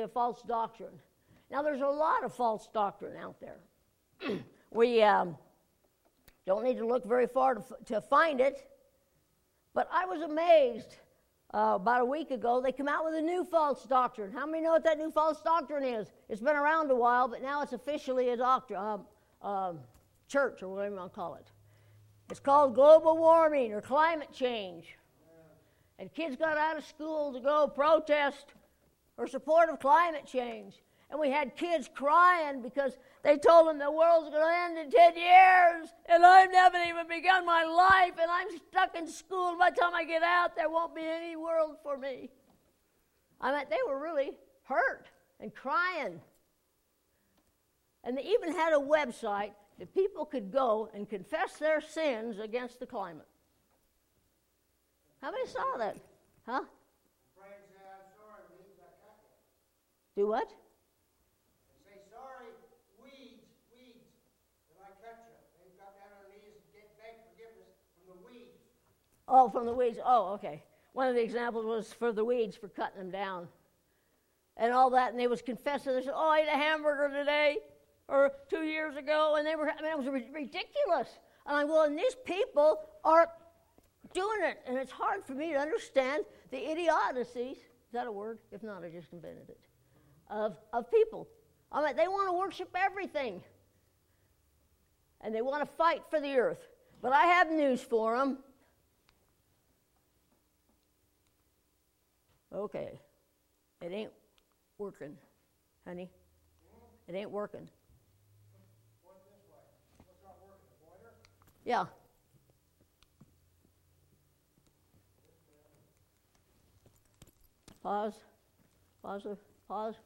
a false doctrine. Now, there's a lot of false doctrine out there. we um, don't need to look very far to, to find it, but I was amazed. Uh, about a week ago, they come out with a new false doctrine. How many know what that new false doctrine is? It's been around a while, but now it's officially a doctrine, um, um, church, or whatever you want to call it. It's called global warming or climate change. And kids got out of school to go protest or support of climate change. And we had kids crying because they told them the world's going to end in 10 years, and I've never even begun my life, and I'm stuck in school. By the time I get out, there won't be any world for me. I mean, they were really hurt and crying. And they even had a website that people could go and confess their sins against the climate. How many saw that? Huh? Do what? Say sorry, weeds, weeds, that I cut you. They've got down on their knees and get beg forgiveness from the weeds. Oh, from the weeds. Oh, okay. One of the examples was for the weeds for cutting them down, and all that. And they was confessing. They said, "Oh, I ate a hamburger today." or two years ago, and they were, I mean, it was ridiculous. And I'm going, these people are doing it, and it's hard for me to understand the idiocies. Is that a word? If not, I just invented it. Of, of people. I mean, they want to worship everything, and they want to fight for the earth. But I have news for them. Okay, it ain't working, honey. It ain't working. Yeah. Pause. Pause. Pause. Technical difficulties. Pause that. Will you, Susie?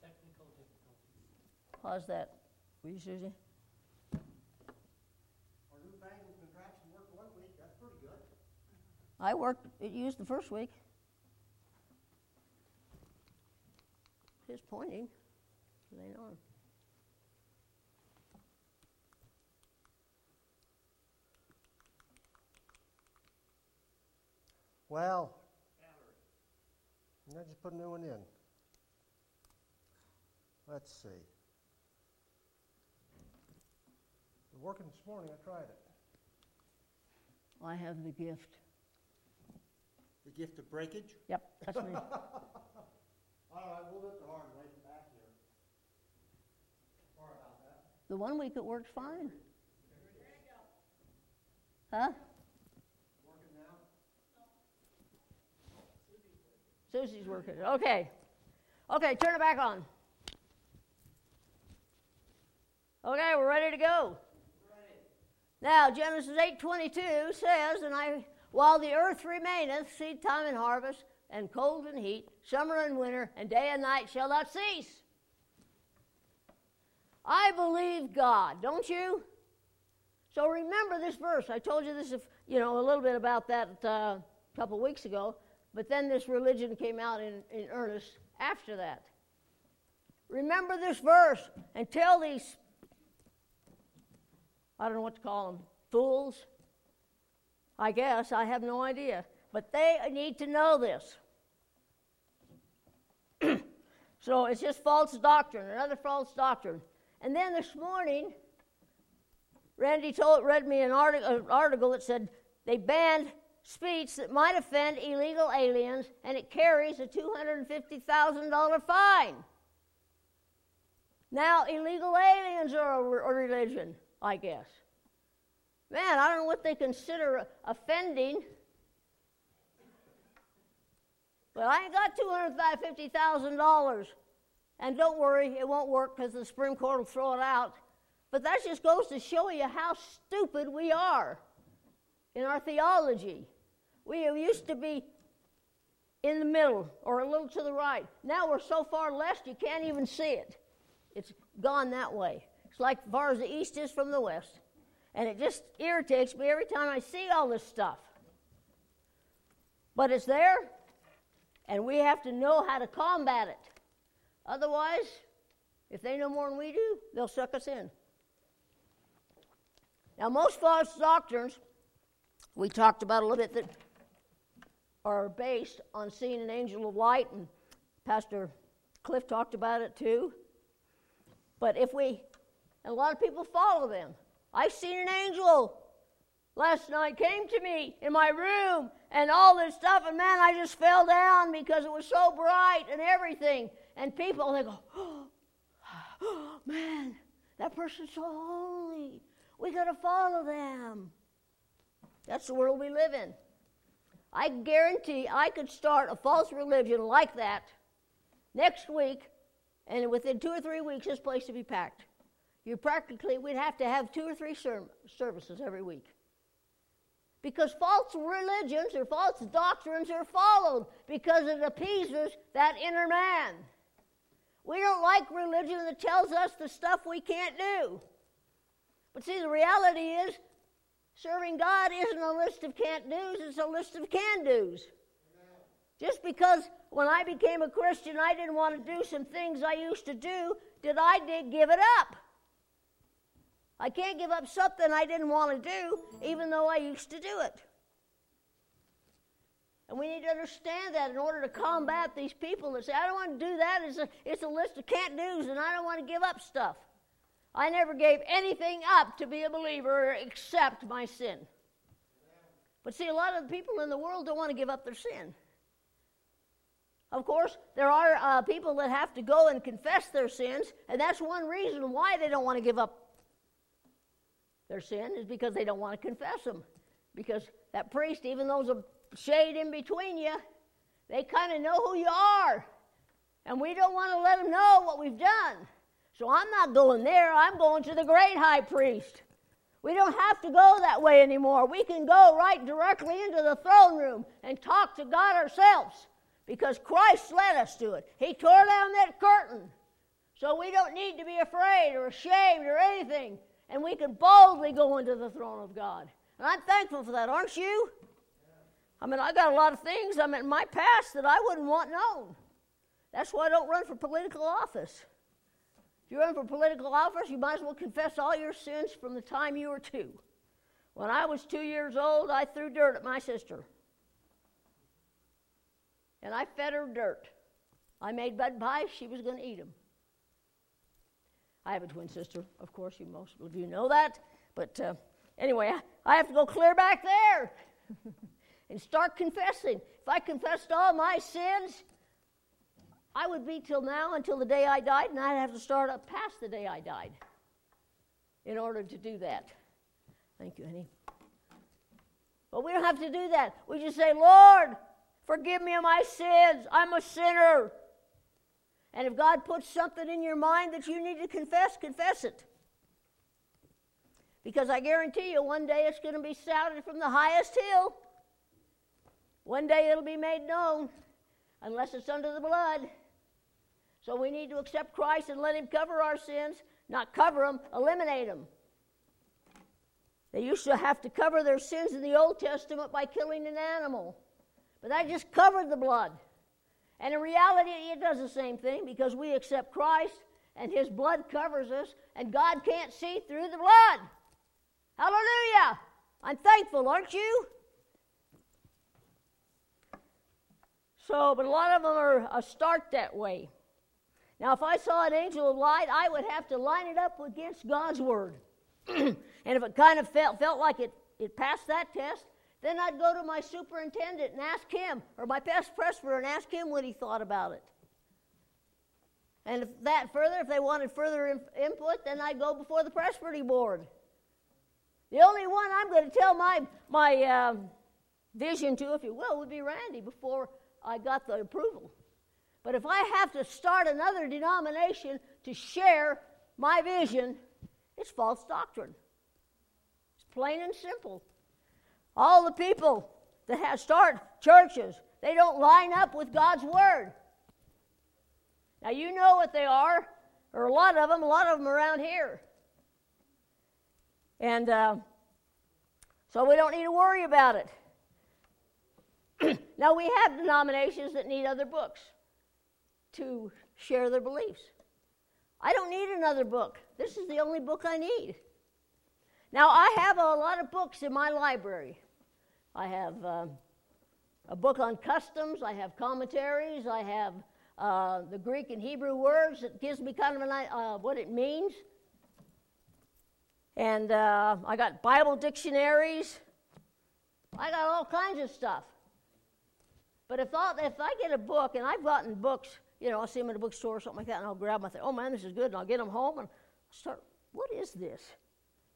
Our new banking contraction worked one week. That's pretty good. I worked, it used the first week. Just pointing. They know. Well, and I just put a new one in. Let's see. Working this morning, I tried it. I have the gift. The gift of breakage? Yep, that's me. All right, we'll lift the hard way back here. Sorry about that. The one week it worked fine. Huh? Susie's working. Okay. Okay, turn it back on. Okay, we're ready to go. Now, Genesis 8:22 says, "And I while the earth remaineth, seed time and harvest, and cold and heat, summer and winter, and day and night shall not cease." I believe God, don't you? So remember this verse. I told you this, you know, a little bit about that uh, a couple weeks ago. But then this religion came out in, in earnest after that. Remember this verse and tell these, I don't know what to call them, fools, I guess, I have no idea. But they need to know this. so it's just false doctrine, another false doctrine. And then this morning, Randy told, read me an article, an uh, article that said they banned speech that might offend illegal aliens, and it carries a $250,000 fine. Now, illegal aliens are a, religion, I guess. Man, I don't know what they consider offending. But I ain't got $250,000. And don't worry, it won't work because the Supreme Court will throw it out. But that just goes to show you how stupid we are in our theology. We used to be in the middle or a little to the right. Now we're so far left you can't even see it. It's gone that way. It's like far as the east is from the west. And it just irritates me every time I see all this stuff. But it's there, and we have to know how to combat it. Otherwise, if they know more than we do, they'll suck us in. Now, most false doctrines, we talked about a little bit that are based on seeing an angel of light, and Pastor Cliff talked about it too. But if we, and a lot of people follow them. I've seen an angel last night came to me in my room and all this stuff, and man, I just fell down because it was so bright and everything. And people, they go, oh, man, that person's so holy. We got to follow them. That's the world we live in. I guarantee I could start a false religion like that next week, and within two or three weeks, this place would be packed. You practically, we'd have to have two or three ser- services every week. Because false religions or false doctrines are followed because it appeases that inner man. We don't like religion that tells us the stuff we can't do. But see, the reality is, serving God isn't a list of can't do's, it's a list of can do's. Just because when I became a Christian I didn't want to do some things I used to do, did I did give it up? I can't give up something I didn't want to do, even though I used to do it. And we need to understand that in order to combat these people that say, I don't want to do that. It's a, it's a list of can't do's, and I don't want to give up stuff. I never gave anything up to be a believer except my sin. But see, a lot of the people in the world don't want to give up their sin. Of course, there are uh, people that have to go and confess their sins, and that's one reason why they don't want to give up their sin is because they don't want to confess them. Because that priest, even though there's a shade in between you, they kind of know who you are. And we don't want to let them know what we've done. So I'm not going there. I'm going to the great high priest. We don't have to go that way anymore. We can go right directly into the throne room and talk to God ourselves because Christ led us to it. He tore down that curtain. So we don't need to be afraid or ashamed or anything and we can boldly go into the throne of God. And I'm thankful for that, aren't you? I mean, I got a lot of things I mean, in my past that I wouldn't want known. That's why I don't run for political office. If you run for political office, you might as well confess all your sins from the time you were two. When I was two years old, I threw dirt at my sister. And I fed her dirt. I made bud pies, she was going to eat them. I have a twin sister, of course, you most of you know that. But uh, anyway, I, have to go clear back there and start confessing. If I confessed all my sins, I would be till now until the day I died, and I'd have to start up past the day I died in order to do that. Thank you, honey. But we don't have to do that. We just say, Lord, forgive me of my sins. I'm a sinner. And if God puts something in your mind that you need to confess, confess it. Because I guarantee you, one day it's going to be shouted from the highest hill. One day it'll be made known, unless it's under the blood. So we need to accept Christ and let Him cover our sins, not cover them, eliminate them. They used to have to cover their sins in the Old Testament by killing an animal, but that just covered the blood. And in reality, it does the same thing because we accept Christ and His blood covers us, and God can't see through the blood. Hallelujah! I'm thankful, aren't you? So, but a lot of them are a start that way. Now, if I saw an angel of light, I would have to line it up against God's word. and if it kind of felt, felt like it, it passed that test, then I'd go to my superintendent and ask him, or my past presbyter, and ask him what he thought about it. And if that further, if they wanted further in, input, then I'd go before the presbytery board. The only one I'm going to tell my, my uh, vision to, if you will, would be Randy before I got the approval. But if I have to start another denomination to share my vision, it's false doctrine. It's plain and simple. All the people that have start churches, they don't line up with God's word. Now you know what they are, or a lot of them, a lot of them around here. And uh, so we don't need to worry about it. now we have denominations that need other books to share their beliefs. I don't need another book. This is the only book I need. Now I have a lot of books in my library. I have uh, a book on customs, I have commentaries, I have uh, the Greek and Hebrew words. It gives me kind of an uh, what it means. And uh, I got Bible dictionaries. I got all kinds of stuff. But if I, if I get a book, and I've gotten books, you know, I'll see them in a bookstore or something like that, and I'll grab them. I think, oh man, this is good, and I'll get them home and start. What is this?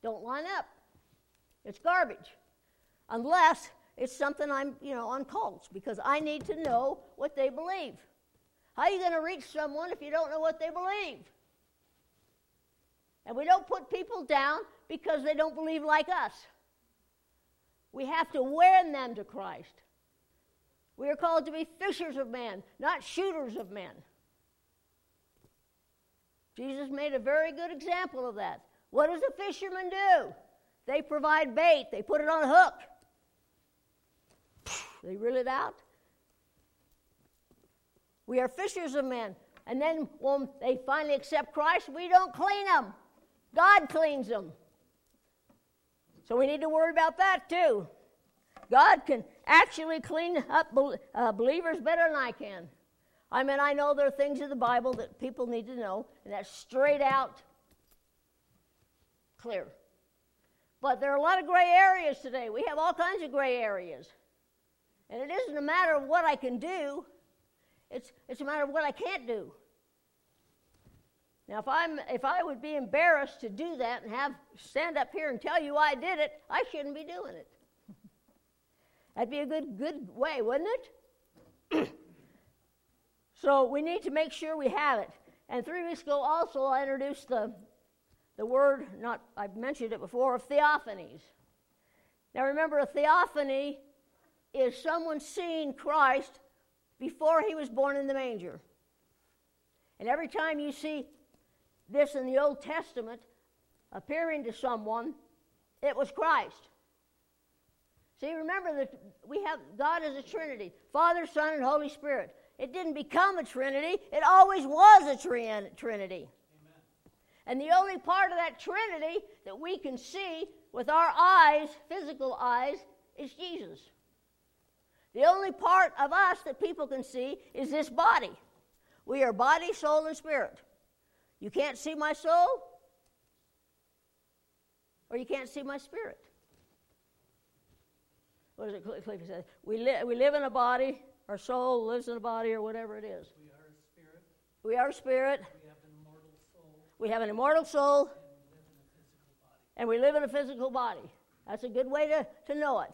Don't line up. It's garbage, unless it's something I'm, you know, on cults because I need to know what they believe. How are you going to reach someone if you don't know what they believe? And we don't put people down because they don't believe like us. We have to win them to Christ. We are called to be fishers of men, not shooters of men. Jesus made a very good example of that. What does a fisherman do? They provide bait, they put it on a hook, they reel it out. We are fishers of men. And then when they finally accept Christ, we don't clean them. God cleans them. So we need to worry about that too. God can actually clean up uh, believers better than I can. I mean, I know there are things in the Bible that people need to know, and that's straight out clear. But there are a lot of gray areas today. We have all kinds of gray areas. And it isn't a matter of what I can do, it's, it's a matter of what I can't do. Now, if, I'm, if I would be embarrassed to do that and have stand up here and tell you I did it, I shouldn't be doing it. That'd be a good, good way, wouldn't it? so we need to make sure we have it. And three weeks ago, also, I introduced the, the word, not I've mentioned it before, of theophanies. Now remember, a theophany is someone seeing Christ before he was born in the manger. And every time you see this in the Old Testament appearing to someone, it was Christ. See, remember that we have God as a Trinity Father, Son, and Holy Spirit. It didn't become a Trinity, it always was a Trinity. Amen. And the only part of that Trinity that we can see with our eyes, physical eyes, is Jesus. The only part of us that people can see is this body. We are body, soul, and spirit. You can't see my soul, or you can't see my spirit. What does it Cliffy say? We, li- we live in a body, our soul lives in a body, or whatever it is. We are spirit. We are spirit. We have an immortal soul. We have an immortal soul. And we live in a physical body. That's a good way to, to know it.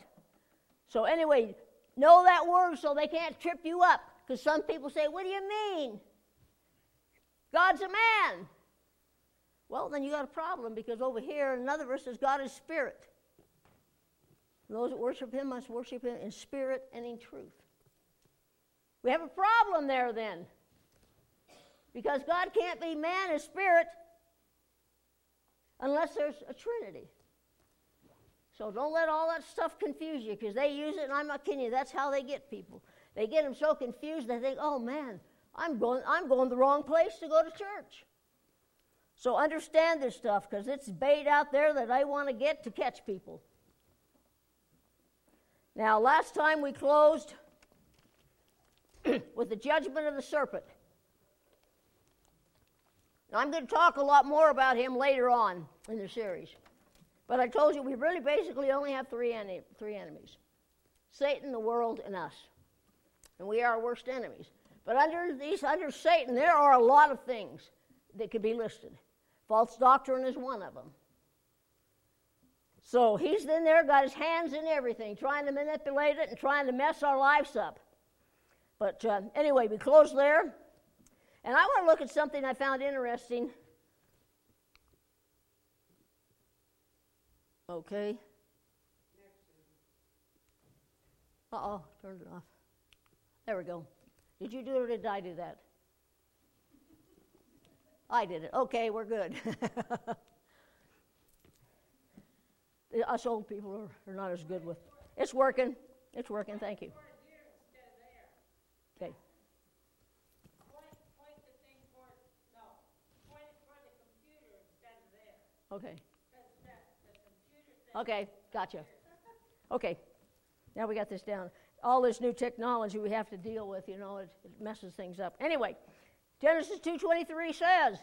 So, anyway, know that word so they can't trip you up. Because some people say, What do you mean? God's a man. Well, then you got a problem because over here another verse says God is spirit. Those that worship him must worship him in spirit and in truth. We have a problem there then. Because God can't be man and spirit unless there's a Trinity. So don't let all that stuff confuse you because they use it, and I'm not kidding you. That's how they get people. They get them so confused they think, oh man, I'm going, I'm going the wrong place to go to church. So understand this stuff because it's bait out there that I want to get to catch people. Now, last time we closed with the judgment of the serpent. Now, I'm going to talk a lot more about him later on in the series. But I told you we really basically only have three, en- three enemies Satan, the world, and us. And we are our worst enemies. But under these, under Satan, there are a lot of things that could be listed. False doctrine is one of them. So he's in there, got his hands in everything, trying to manipulate it and trying to mess our lives up. But uh, anyway, we close there. And I want to look at something I found interesting. Okay. Uh oh, turned it off. There we go. Did you do it or did I do that? I did it. Okay, we're good. us old people are, are not as good with. It's working. It's working. Thank you. Okay. Okay. Okay, gotcha. Okay, now we got this down. all this new technology we have to deal with, you know, it, it messes things up. Anyway, Genesis 2:23 says,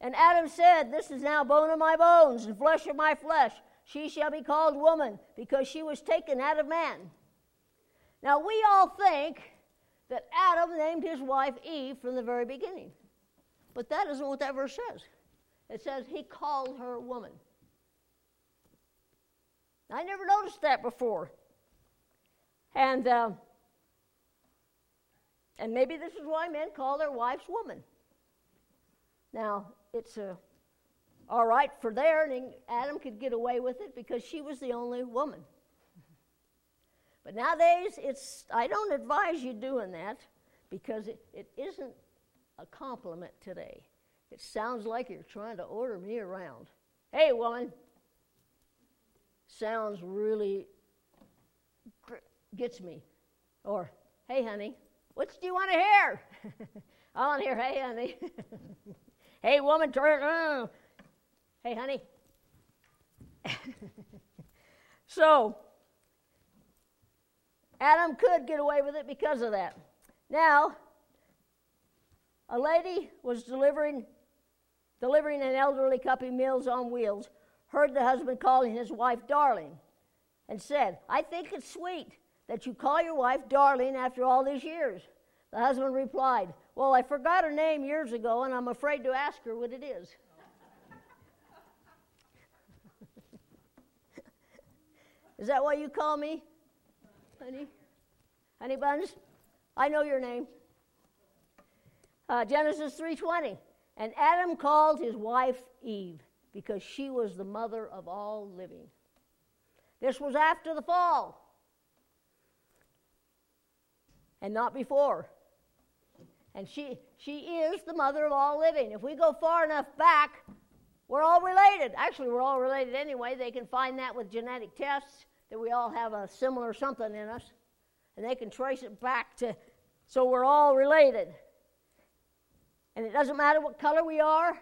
"And Adam said, This is now bone of my bones and flesh of my flesh. She shall be called woman, because she was taken out of man." Now we all think that Adam named his wife Eve from the very beginning. But that isn't what that verse says. It says he called her woman. I never noticed that before. And, uh, and maybe this is why men call their wives woman. Now, it's uh, all right for there, and Adam could get away with it because she was the only woman. But nowadays, it's, I don't advise you doing that because it, it isn't a compliment today. It sounds like you're trying to order me around. Hey, woman. Sounds really gets me. Or, hey, honey, what do you want to hear? I want to hear, hey, honey. hey, woman, turn. Hey, honey. so, Adam could get away with it because of that. Now, a lady was delivering, delivering an elderly couple meals on wheels, heard the husband calling his wife darling, and said, I think it's sweet that you call your wife darling after all these years. The husband replied, Well, I forgot her name years ago, and I'm afraid to ask her what it is. is that why you call me, honey? Honey buns? I know your name. Uh, Genesis 3:20. And Adam called his wife Eve because she was the mother of all living. This was after the fall and not before. And she, she is the mother of all living. If we go far enough back, we're all related. Actually, we're all related anyway. They can find that with genetic tests that we all have a similar something in us. And they can trace it back to, so we're all related. And it doesn't matter what color we are,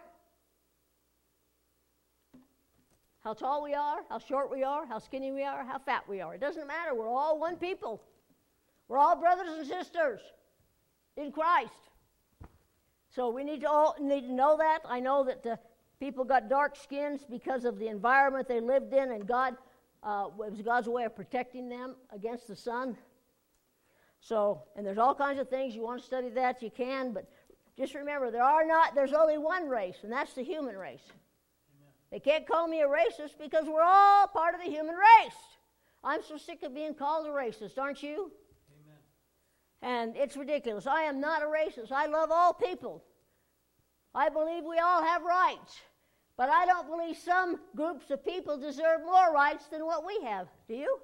how tall we are, how short we are, how skinny we are, how fat we are. It doesn't matter. We're all one people. We're all brothers and sisters in Christ. So we need to all need to know that. I know that the people got dark skins because of the environment they lived in, and God uh, it was God's way of protecting them against the sun. So, and there's all kinds of things you want to study that you can, but just remember there are not. There's only one race, and that's the human race. They can't call me a racist because we're all part of the human race. I'm so sick of being called a racist, aren't you? Amen. And it's ridiculous. I am not a racist. I love all people. I believe we all have rights. But I don't believe some groups of people deserve more rights than what we have. Do you?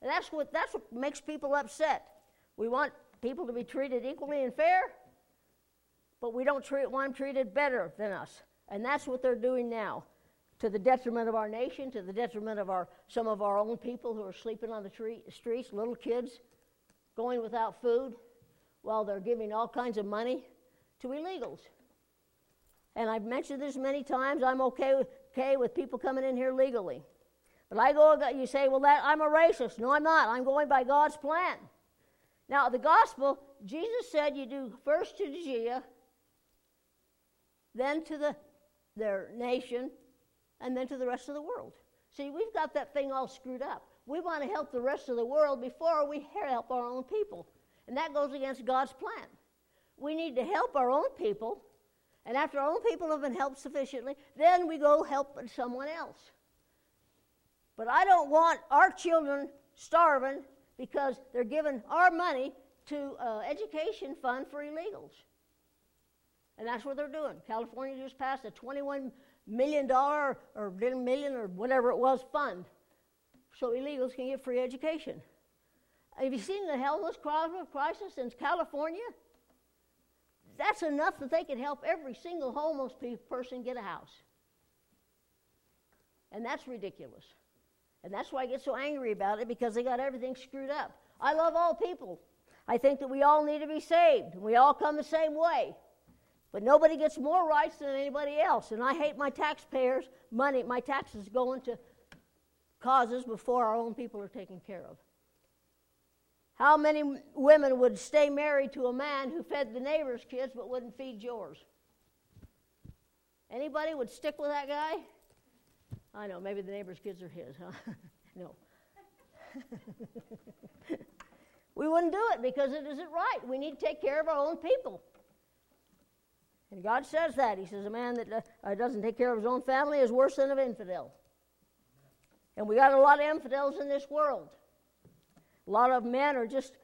And that's what, that's what makes people upset. We want people to be treated equally and fair, but we don't treat, want them treated better than us. And that's what they're doing now, to the detriment of our nation, to the detriment of our, some of our own people who are sleeping on the tree, streets, little kids going without food while they're giving all kinds of money to illegals. And I've mentioned this many times. I'm okay with, okay with people coming in here legally. But I go, you say, well, that, I'm a racist. No, I'm not. I'm going by God's plan. Now, the gospel, Jesus said you do first to the Judea, then to the, their nation, and then to the rest of the world. See, we've got that thing all screwed up. We want to help the rest of the world before we help our own people. And that goes against God's plan. We need to help our own people, and after our own people have been helped sufficiently, then we go help someone else. But I don't want our children starving because they're giving our money to uh, education fund for illegals. And that's what they're doing. California just passed a $21 million or million or whatever it was fund so illegals can get free education. Have you seen the homeless crisis in California? That's enough that they can help every single homeless person get a house. And that's ridiculous. And that's why I get so angry about it because they got everything screwed up. I love all people. I think that we all need to be saved. We all come the same way. But nobody gets more rights than anybody else. And I hate my taxpayers' money, my taxes going to causes before our own people are taken care of. How many women would stay married to a man who fed the neighbor's kids but wouldn't feed yours? Anybody would stick with that guy? I know, maybe the neighbor's kids are his, huh? no. we wouldn't do it because it isn't right. We need to take care of our own people. And God says that. He says a man that uh, doesn't take care of his own family is worse than an infidel. And we got a lot of infidels in this world. A lot of men are just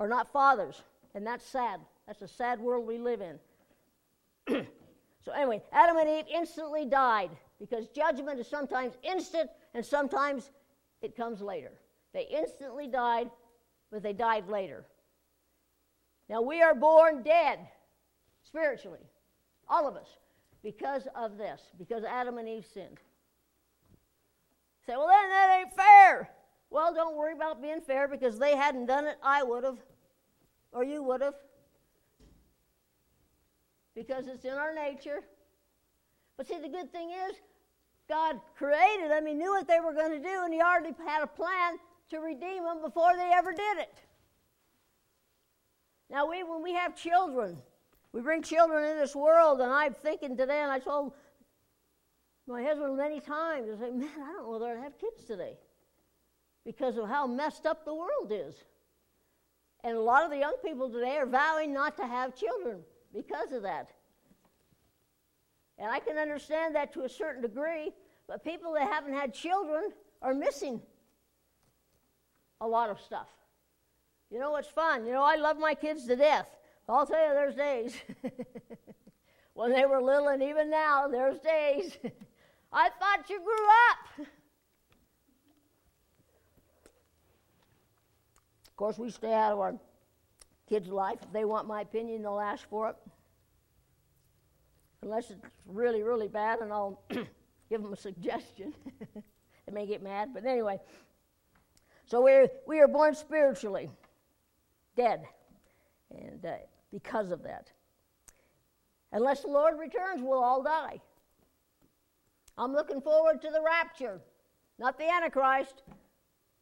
are not fathers, and that's sad. That's a sad world we live in. so anyway, Adam and Eve instantly died because judgment is sometimes instant and sometimes it comes later. They instantly died, but they died later. Now we are born dead spiritually, all of us, because of this, because Adam and Eve sinned. Say, well, then that ain't fair. Well, don't worry about being fair because they hadn't done it, I would have, or you would have, because it's in our nature. But see, the good thing is, God created them, He knew what they were going to do, and He already had a plan to redeem them before they ever did it. Now, we, when we have children, we bring children in this world, and I'm thinking today, and I told my husband many times, I say, man, I don't know whether I'd have kids today because of how messed up the world is. And a lot of the young people today are vowing not to have children because of that. And I can understand that to a certain degree, but people that haven't had children are missing a lot of stuff. You know what's fun? You know, I love my kids to death. I'll tell you, there's days when they were little, and even now, there's days. I thought you grew up. Of course, we stay out of our kids' life. If they want my opinion, they'll ask for it. Unless it's really, really bad, and I'll give them a suggestion. they may get mad, but anyway. So we're, we are born spiritually dead, and uh, because of that. Unless the Lord returns, we'll all die. I'm looking forward to the rapture, not the Antichrist.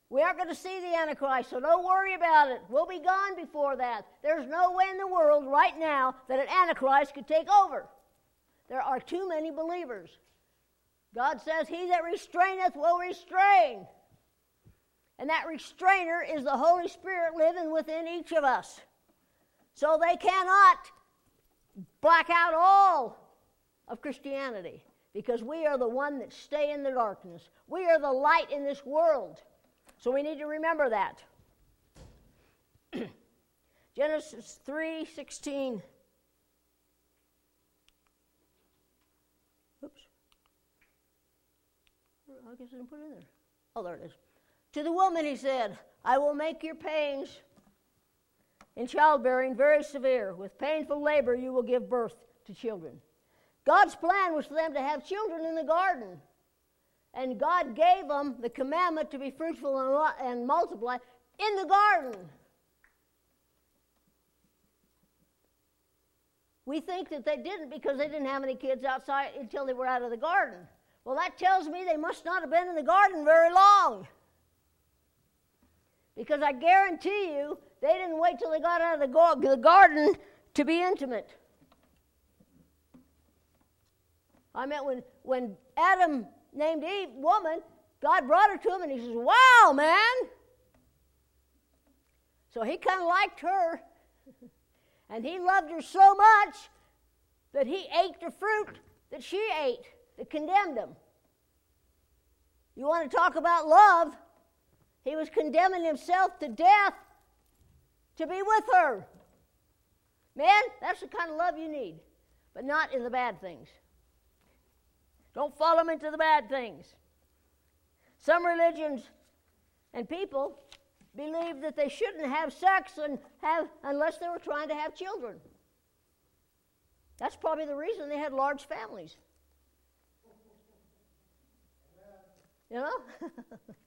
We aren't going to see the Antichrist, so don't worry about it. We'll be gone before that. There's no way in the world right now that an Antichrist could take over. There are too many believers. God says, He that restraineth will restrain. And that restrainer is the Holy Spirit living within each of us. So they cannot black out all of Christianity because we are the one that stay in the darkness. We are the light in this world. So we need to remember that. Genesis 3:16 Oops. I guess I didn't put it in there. Oh, there it is. To the woman he said, I will make your pains in childbearing very severe. With painful labor you will give birth to children. God's plan was for them to have children in the garden. And God gave them the commandment to be fruitful and, multiply in the garden. We think that they didn't because they didn't have any kids outside until they were out of the garden. Well, that tells me they must not have been in the garden very long. Because I guarantee you, they didn't wait till they got out of the garden to be intimate. I meant when, when Adam named Eve woman, God brought her to him and he says, Wow, man. So he kind of liked her. and he loved her so much that he ate the fruit that she ate that condemned him. You want to talk about love? He was condemning himself to death to be with her. Man, that's the kind of love you need, but not in the bad things. Don't follow them into the bad things. Some religions and people believe that they shouldn't have sex and have unless they were trying to have children. That's probably the reason they had large families. You know?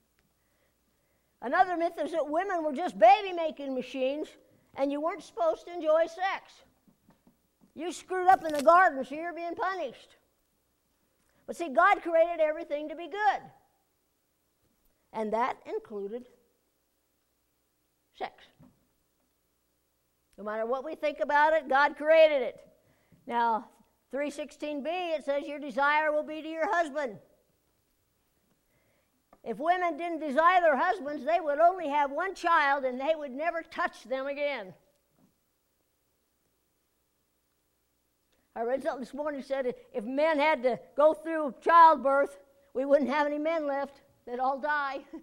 Another myth is that women were just baby making machines and you weren't supposed to enjoy sex. You screwed up in the garden, so you're being punished. But see, God created everything to be good. And that included sex. No matter what we think about it, God created it. Now, 316b, it says your desire will be to your husband. If women didn't desire their husbands, they would only have one child and they would never touch them again. I read something this morning that said if men had to go through childbirth, we wouldn't have any men left. They'd all die.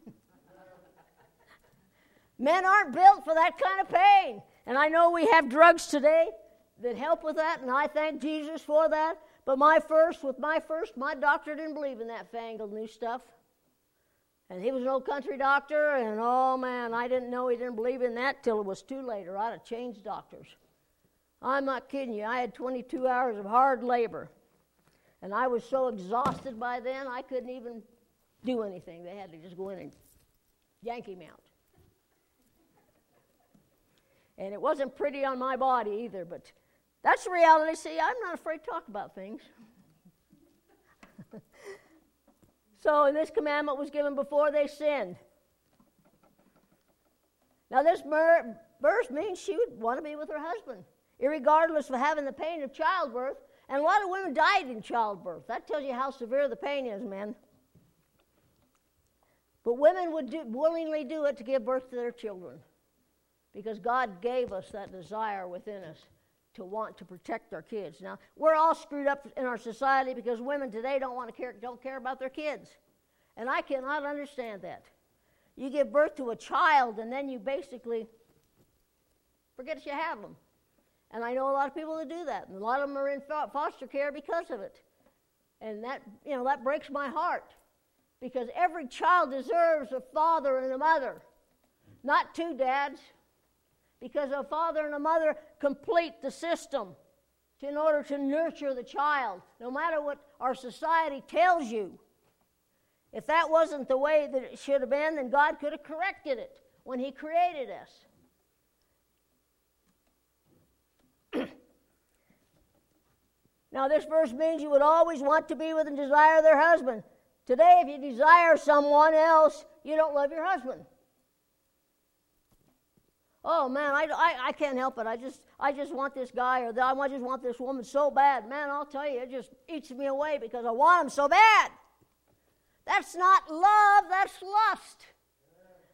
men aren't built for that kind of pain. And I know we have drugs today that help with that, and I thank Jesus for that. But my first, with my first, my doctor didn't believe in that fangled new stuff. And he was an old country doctor, and oh man, I didn't know he didn't believe in that till it was too late, or I'd have changed doctors. I'm not kidding you. I had 22 hours of hard labor. And I was so exhausted by then, I couldn't even do anything. They had to just go in and yank him out. And it wasn't pretty on my body either, but that's the reality. See, I'm not afraid to talk about things. So, this commandment was given before they sinned. Now, this verse means she would want to be with her husband regardless of having the pain of childbirth. And a lot of women died in childbirth. That tells you how severe the pain is, men. But women would do, willingly do it to give birth to their children because God gave us that desire within us to want to protect their kids. Now, we're all screwed up in our society because women today don't want to care, don't care about their kids. And I cannot understand that. You give birth to a child and then you basically forget you have them. And I know a lot of people that do that. And a lot of them are in foster care because of it. And that, you know, that breaks my heart. Because every child deserves a father and a mother, not two dads. Because a father and a mother complete the system in order to nurture the child, no matter what our society tells you. If that wasn't the way that it should have been, then God could have corrected it when He created us. Now, this verse means you would always want to be with and desire their husband. Today, if you desire someone else, you don't love your husband. Oh man, I, I, I can't help it. I just I just want this guy or the, I just want this woman so bad. Man, I'll tell you, it just eats me away because I want him so bad. That's not love, that's lust.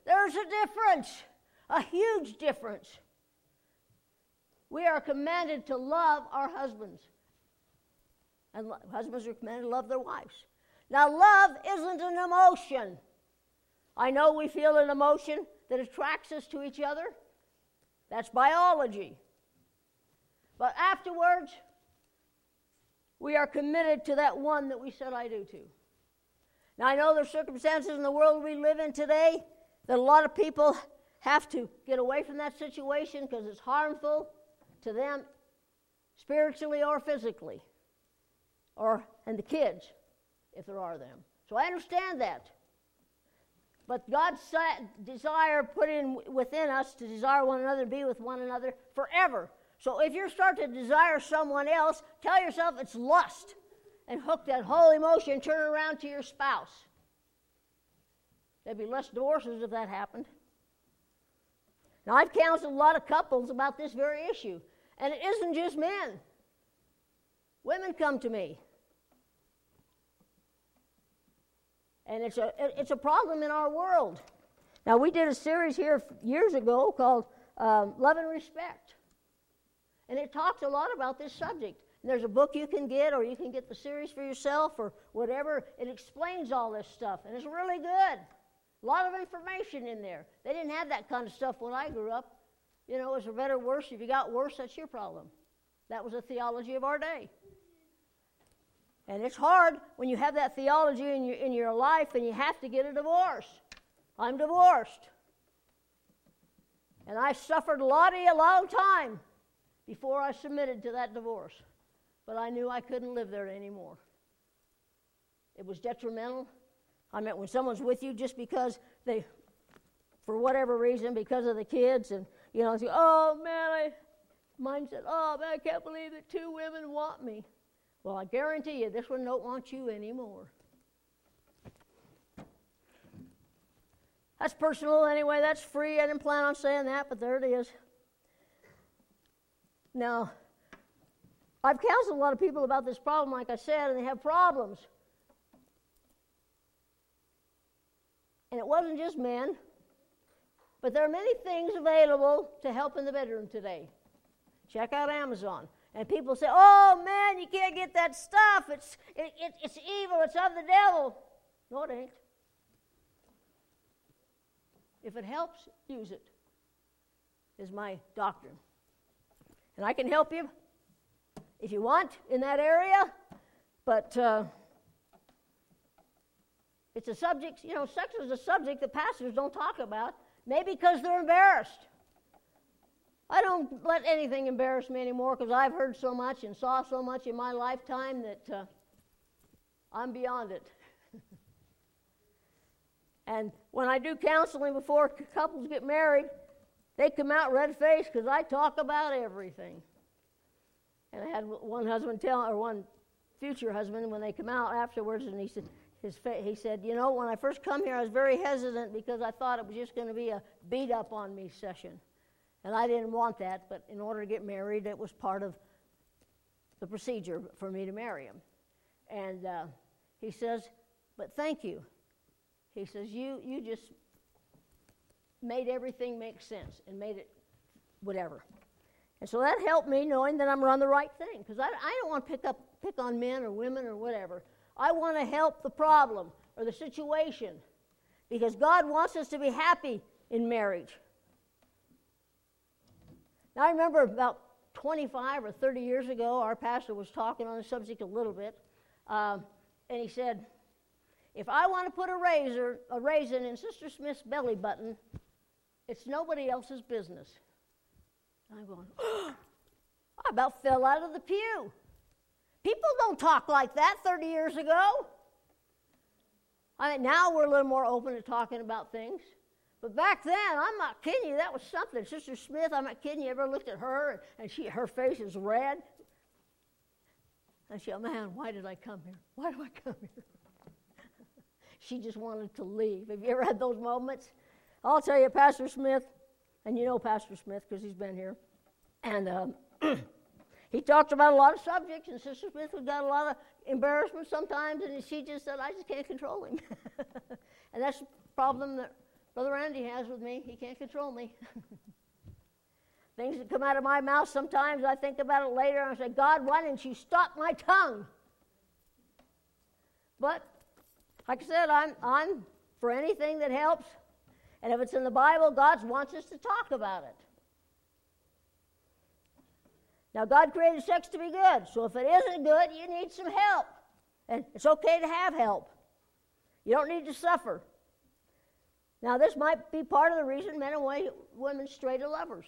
There's a difference, a huge difference. We are commanded to love our husbands. And husbands are commanded to love their wives. Now, love isn't an emotion. I know we feel an emotion that attracts us to each other. That's biology. But afterwards, we are committed to that one that we said I do to. Now, I know there's circumstances in the world we live in today that a lot of people have to get away from that situation because it's harmful to them spiritually or physically or and the kids, if there are them. So I understand that. But God's desire put in within us to desire one another, be with one another forever. So if you start to desire someone else, tell yourself it's lust and hook that whole emotion, turn around to your spouse. There'd be less divorces if that happened. Now, I've counseled a lot of couples about this very issue, and it isn't just men. Women come to me. And it's a, it's a problem in our world. Now, we did a series here years ago called um, Love and Respect. And it talks a lot about this subject. And there's a book you can get, or you can get the series for yourself, or whatever. It explains all this stuff, and it's really good. A lot of information in there. They didn't have that kind of stuff when I grew up. You know, it was a better, worse. If you got worse, that's your problem. That was the theology of our day. And it's hard when you have that theology in your, in your life and you have to get a divorce. I'm divorced. And I suffered a lot of a long time before I submitted to that divorce. But I knew I couldn't live there anymore. It was detrimental. I mean, when someone's with you just because they, for whatever reason, because of the kids, and you know, oh man, I, mine said, oh man, I can't believe that two women want me. Well, I guarantee you, this one don't want you anymore. That's personal anyway. That's free. I didn't plan on saying that, but there it is. Now, I've counseled a lot of people about this problem, like I said, and they have problems. And it wasn't just men, but there are many things available to help in the bedroom today. Check out Amazon. And people say, oh man, you can't get that stuff. It's, it, it, it's evil. It's of the devil. No, it ain't. If it helps, use it, is my doctrine. And I can help you if you want in that area, but uh, it's a subject, you know, sex is a subject that pastors don't talk about, maybe because they're embarrassed. I don't let anything embarrass me anymore because I've heard so much and saw so much in my lifetime that uh, I'm beyond it. and when I do counseling before couples get married, they come out red faced because I talk about everything. And I had one husband tell, or one future husband, when they come out afterwards, and he said, his fa- he said, you know, when I first come here, I was very hesitant because I thought it was just going to be a beat up on me session. And I didn't want that, but in order to get married, it was part of the procedure for me to marry him. And uh, he says, but thank you. He says, you, you just made everything make sense and made it whatever. And so that helped me knowing that I'm on the right thing because I, I don't want to pick up pick on men or women or whatever. I want to help the problem or the situation because God wants us to be happy in marriage. Now, I remember about 25 or 30 years ago, our pastor was talking on the subject a little bit, uh, and he said, If I want to put a razor, a raisin in Sister Smith's belly button, it's nobody else's business. I'm going, oh, I about fell out of the pew. People don't talk like that 30 years ago. I mean, now we're a little more open to talking about things. But back then, I'm not kidding you, that was something. Sister Smith, I'm not kidding you, ever looked at her and she, her face is red? And she, oh man, why did I come here? Why do I come here? she just wanted to leave. Have you ever had those moments? I'll tell you, Pastor Smith, and you know Pastor Smith because he's been here, and um, he talked about a lot of subjects, and Sister Smith has got a lot of embarrassment sometimes, and she just said, I just can't control him. and that's the problem that Brother Randy has with me. He can't control me. Things that come out of my mouth sometimes, I think about it later, and I say, God, why didn't you stop my tongue? But, like I said, I'm, I'm for anything that helps. And if it's in the Bible, God wants us to talk about it. Now, God created sex to be good, so if it isn't good, you need some help. And it's okay to have help. You don't need to suffer. Now, this might be part of the reason men and women stray to lovers.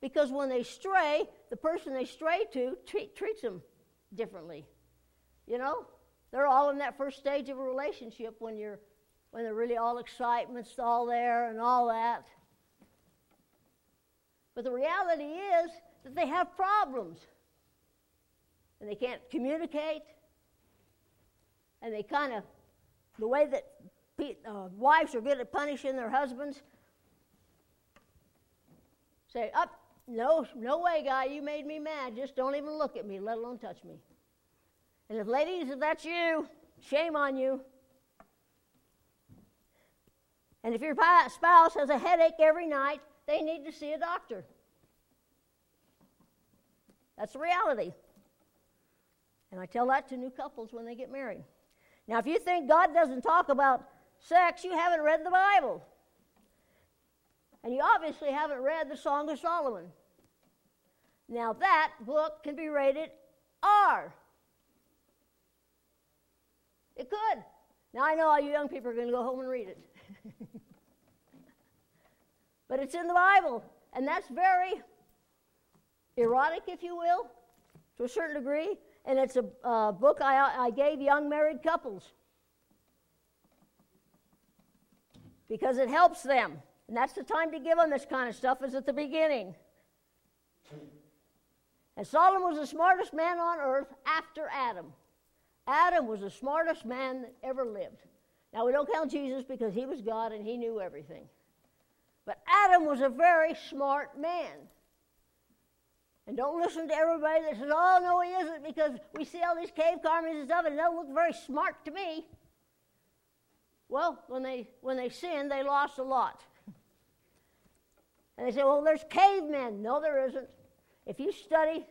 Because when they stray, the person they stray to treat, treats them differently. You know? They're all in that first stage of a relationship when you're when they're really all excitement's all there and all that. But the reality is that they have problems. And they can't communicate. And they kind of, the way that uh, wives are good at punishing their husbands, say, up, oh, no, no way, guy, you made me mad. Just don't even look at me, let alone touch me. And if ladies, if that's you, shame on you. And if your spouse has a headache every night, they need to see a doctor. That's the reality. And I tell that to new couples when they get married. Now, if you think God doesn't talk about sex, you haven't read the Bible. And you obviously haven't read the Song of Solomon. Now, that book can be rated R. It could. Now, I know all you young people are going to go home and read it. but it's in the Bible, and that's very erotic, if you will, to a certain degree. And it's a uh, book I, I gave young married couples because it helps them. And that's the time to give them this kind of stuff, is at the beginning. And Solomon was the smartest man on earth after Adam. Adam was the smartest man that ever lived. Now, we don't count Jesus because he was God and he knew everything. But Adam was a very smart man. And don't listen to everybody that says, oh, no, he isn't, because we see all these cave carvings and stuff, and they don't look very smart to me. Well, when they, when they sinned, they lost a lot. And they say, well, there's cavemen. No, there isn't. If you study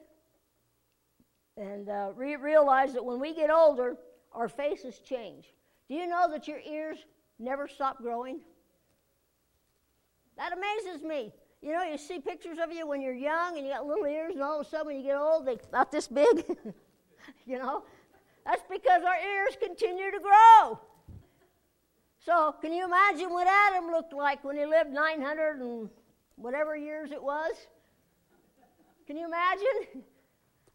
and uh, re- realize that when we get older, our faces change. Do you know that your ears never stop growing? That amazes me. You know, you see pictures of you when you're young and you got little ears, and all of a sudden when you get old, they're about this big. you know? That's because our ears continue to grow. So, can you imagine what Adam looked like when he lived 900 and whatever years it was? Can you imagine?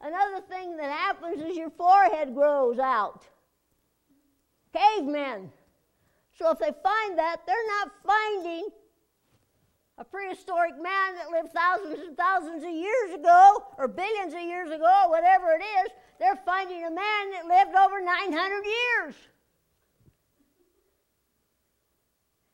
Another thing that happens is your forehead grows out. Cavemen. So if they find that, they're not finding a prehistoric man that lived thousands and thousands of years ago, or billions of years ago, whatever it is. They're finding a man that lived over 900 years.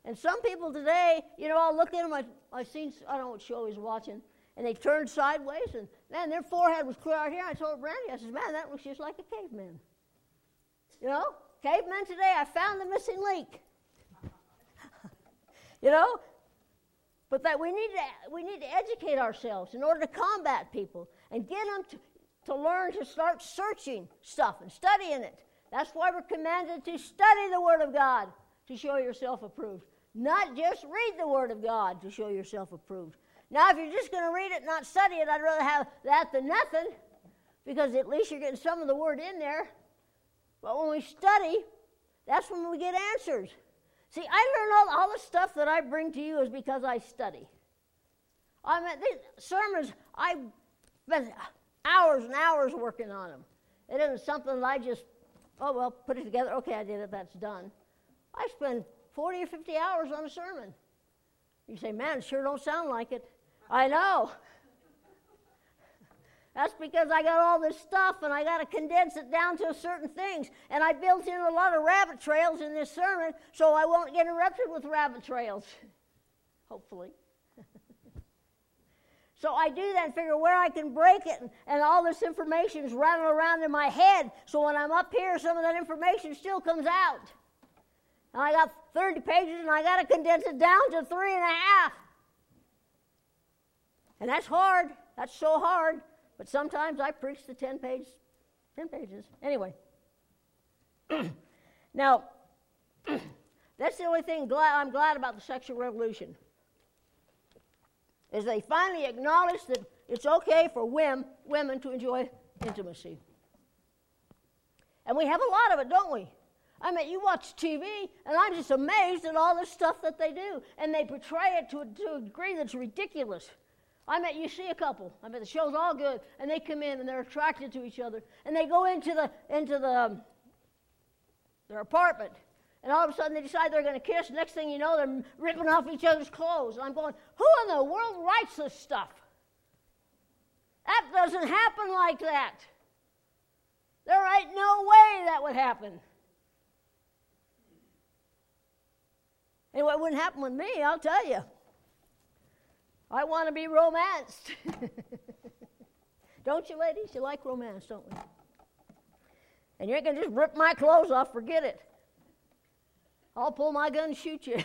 And some people today, you know, I'll look at them, I, I've seen, I don't know what show he's watching, and they turned sideways, and man, their forehead was clear out here. I told Brandy, I said, man, that looks just like a caveman. You know, cavemen today, I found the missing link. you know, but that we need to we need to educate ourselves in order to combat people and get them to, to learn to start searching stuff and studying it. That's why we're commanded to study the Word of God to show yourself approved. Not just read the Word of God to show yourself approved. Now, if you're just going to read it, not study it, I'd rather have that than nothing, because at least you're getting some of the Word in there. But when we study, that's when we get answers. See, I learn all, all the stuff that I bring to you is because I study. I mean, these sermons, I've spent hours and hours working on them. It isn't something that I just, oh, well, put it together. Okay, I did it. That's done. I spend 40 or 50 hours on a sermon. You say, man, sure don't sound like it. I know. That's because I got all this stuff and I got to condense it down to certain things. And I built in a lot of rabbit trails in this sermon so I won't get interrupted with rabbit trails. Hopefully. so I do that and figure where I can break it, and, and all this information is rattling around in my head. So when I'm up here, some of that information still comes out. And I got 30 pages and I got to condense it down to three and a half. And that's hard. That's so hard. But sometimes I preach the 10 page, 10 pages. Anyway. now, that's the only thing glad, I'm glad about the sexual revolution. Is they finally acknowledge that it's okay for women, women to enjoy intimacy. And we have a lot of it, don't we? I mean, you watch TV, and I'm just amazed at all the stuff that they do. And they portray it to a, to a degree that's ridiculous. I mean, you see a couple. I mean, the show's all good, and they come in and they're attracted to each other, and they go into the into the um, their apartment, and all of a sudden they decide they're going to kiss. Next thing you know, they're ripping off each other's clothes. And I'm going, who in the world writes this stuff? That doesn't happen like that. There ain't no way that would happen. Anyway, it wouldn't happen with me, I'll tell you. I want to be romanced. don't you, ladies? You like romance, don't we? And you ain't going to just rip my clothes off, forget it. I'll pull my gun and shoot you.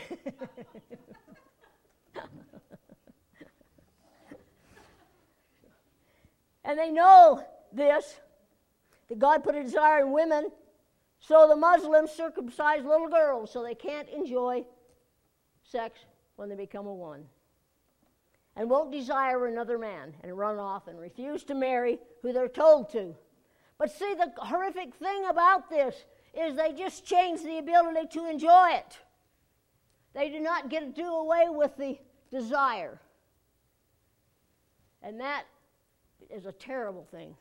and they know this that God put a desire in women, so the Muslims circumcise little girls so they can't enjoy sex when they become a one. And won't desire another man and run off and refuse to marry who they're told to. But see, the horrific thing about this is they just change the ability to enjoy it. They do not get to do away with the desire. And that is a terrible thing.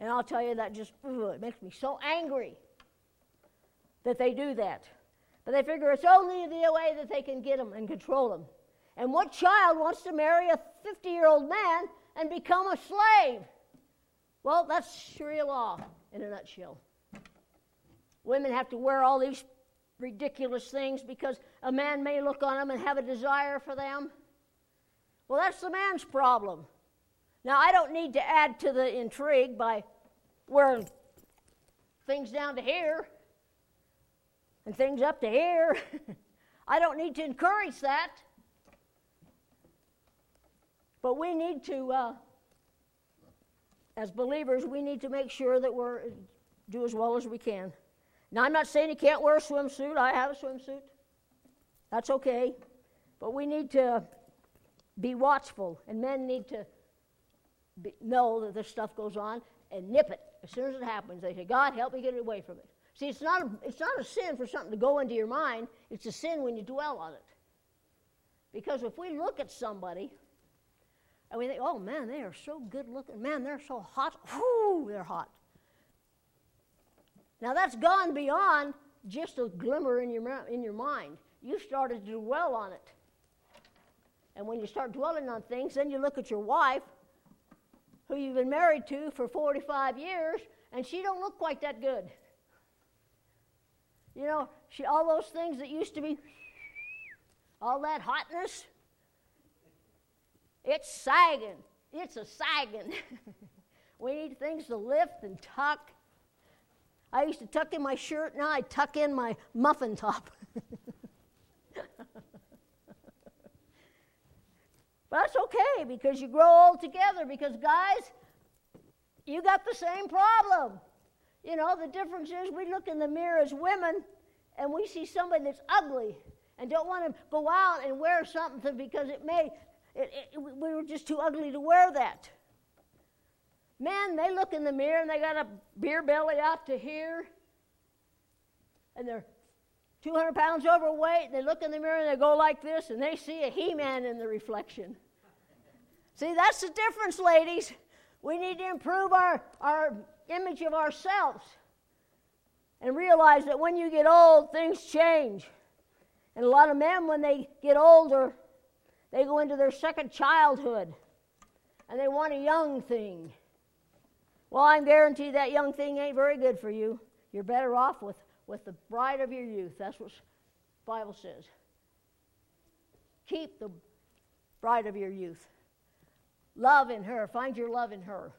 And I'll tell you, that just ugh, it makes me so angry that they do that. But they figure it's only the way that they can get them and control them. And what child wants to marry a 50 year old man and become a slave? Well, that's Sharia law in a nutshell. Women have to wear all these ridiculous things because a man may look on them and have a desire for them. Well, that's the man's problem. Now, I don't need to add to the intrigue by wearing things down to here and things up to here. I don't need to encourage that. But we need to, uh, as believers, we need to make sure that we're do as well as we can. Now, I'm not saying you can't wear a swimsuit. I have a swimsuit. That's okay. But we need to be watchful, and men need to be, know that this stuff goes on and nip it as soon as it happens. They say, God, help me get away from it. See, it's not, a, it's not a sin for something to go into your mind, it's a sin when you dwell on it. Because if we look at somebody and we think, oh man, they are so good looking, man, they're so hot, whoo, they're hot. Now that's gone beyond just a glimmer in your, in your mind. You started to dwell on it. And when you start dwelling on things, then you look at your wife, who you've been married to for 45 years, and she don't look quite that good. You know, she all those things that used to be all that hotness, it's sagging. It's a sagging. we need things to lift and tuck I used to tuck in my shirt, now I tuck in my muffin top. but that's okay because you grow old together. Because, guys, you got the same problem. You know, the difference is we look in the mirror as women and we see somebody that's ugly and don't want to go out and wear something because it may, it, it, we were just too ugly to wear that. Men, they look in the mirror and they got a beer belly out to here, and they're 200 pounds overweight, and they look in the mirror and they go like this, and they see a He Man in the reflection. See, that's the difference, ladies. We need to improve our, our image of ourselves and realize that when you get old, things change. And a lot of men, when they get older, they go into their second childhood and they want a young thing. Well, I'm guaranteed that young thing ain't very good for you. You're better off with, with the bride of your youth. That's what the Bible says. Keep the bride of your youth. Love in her. Find your love in her.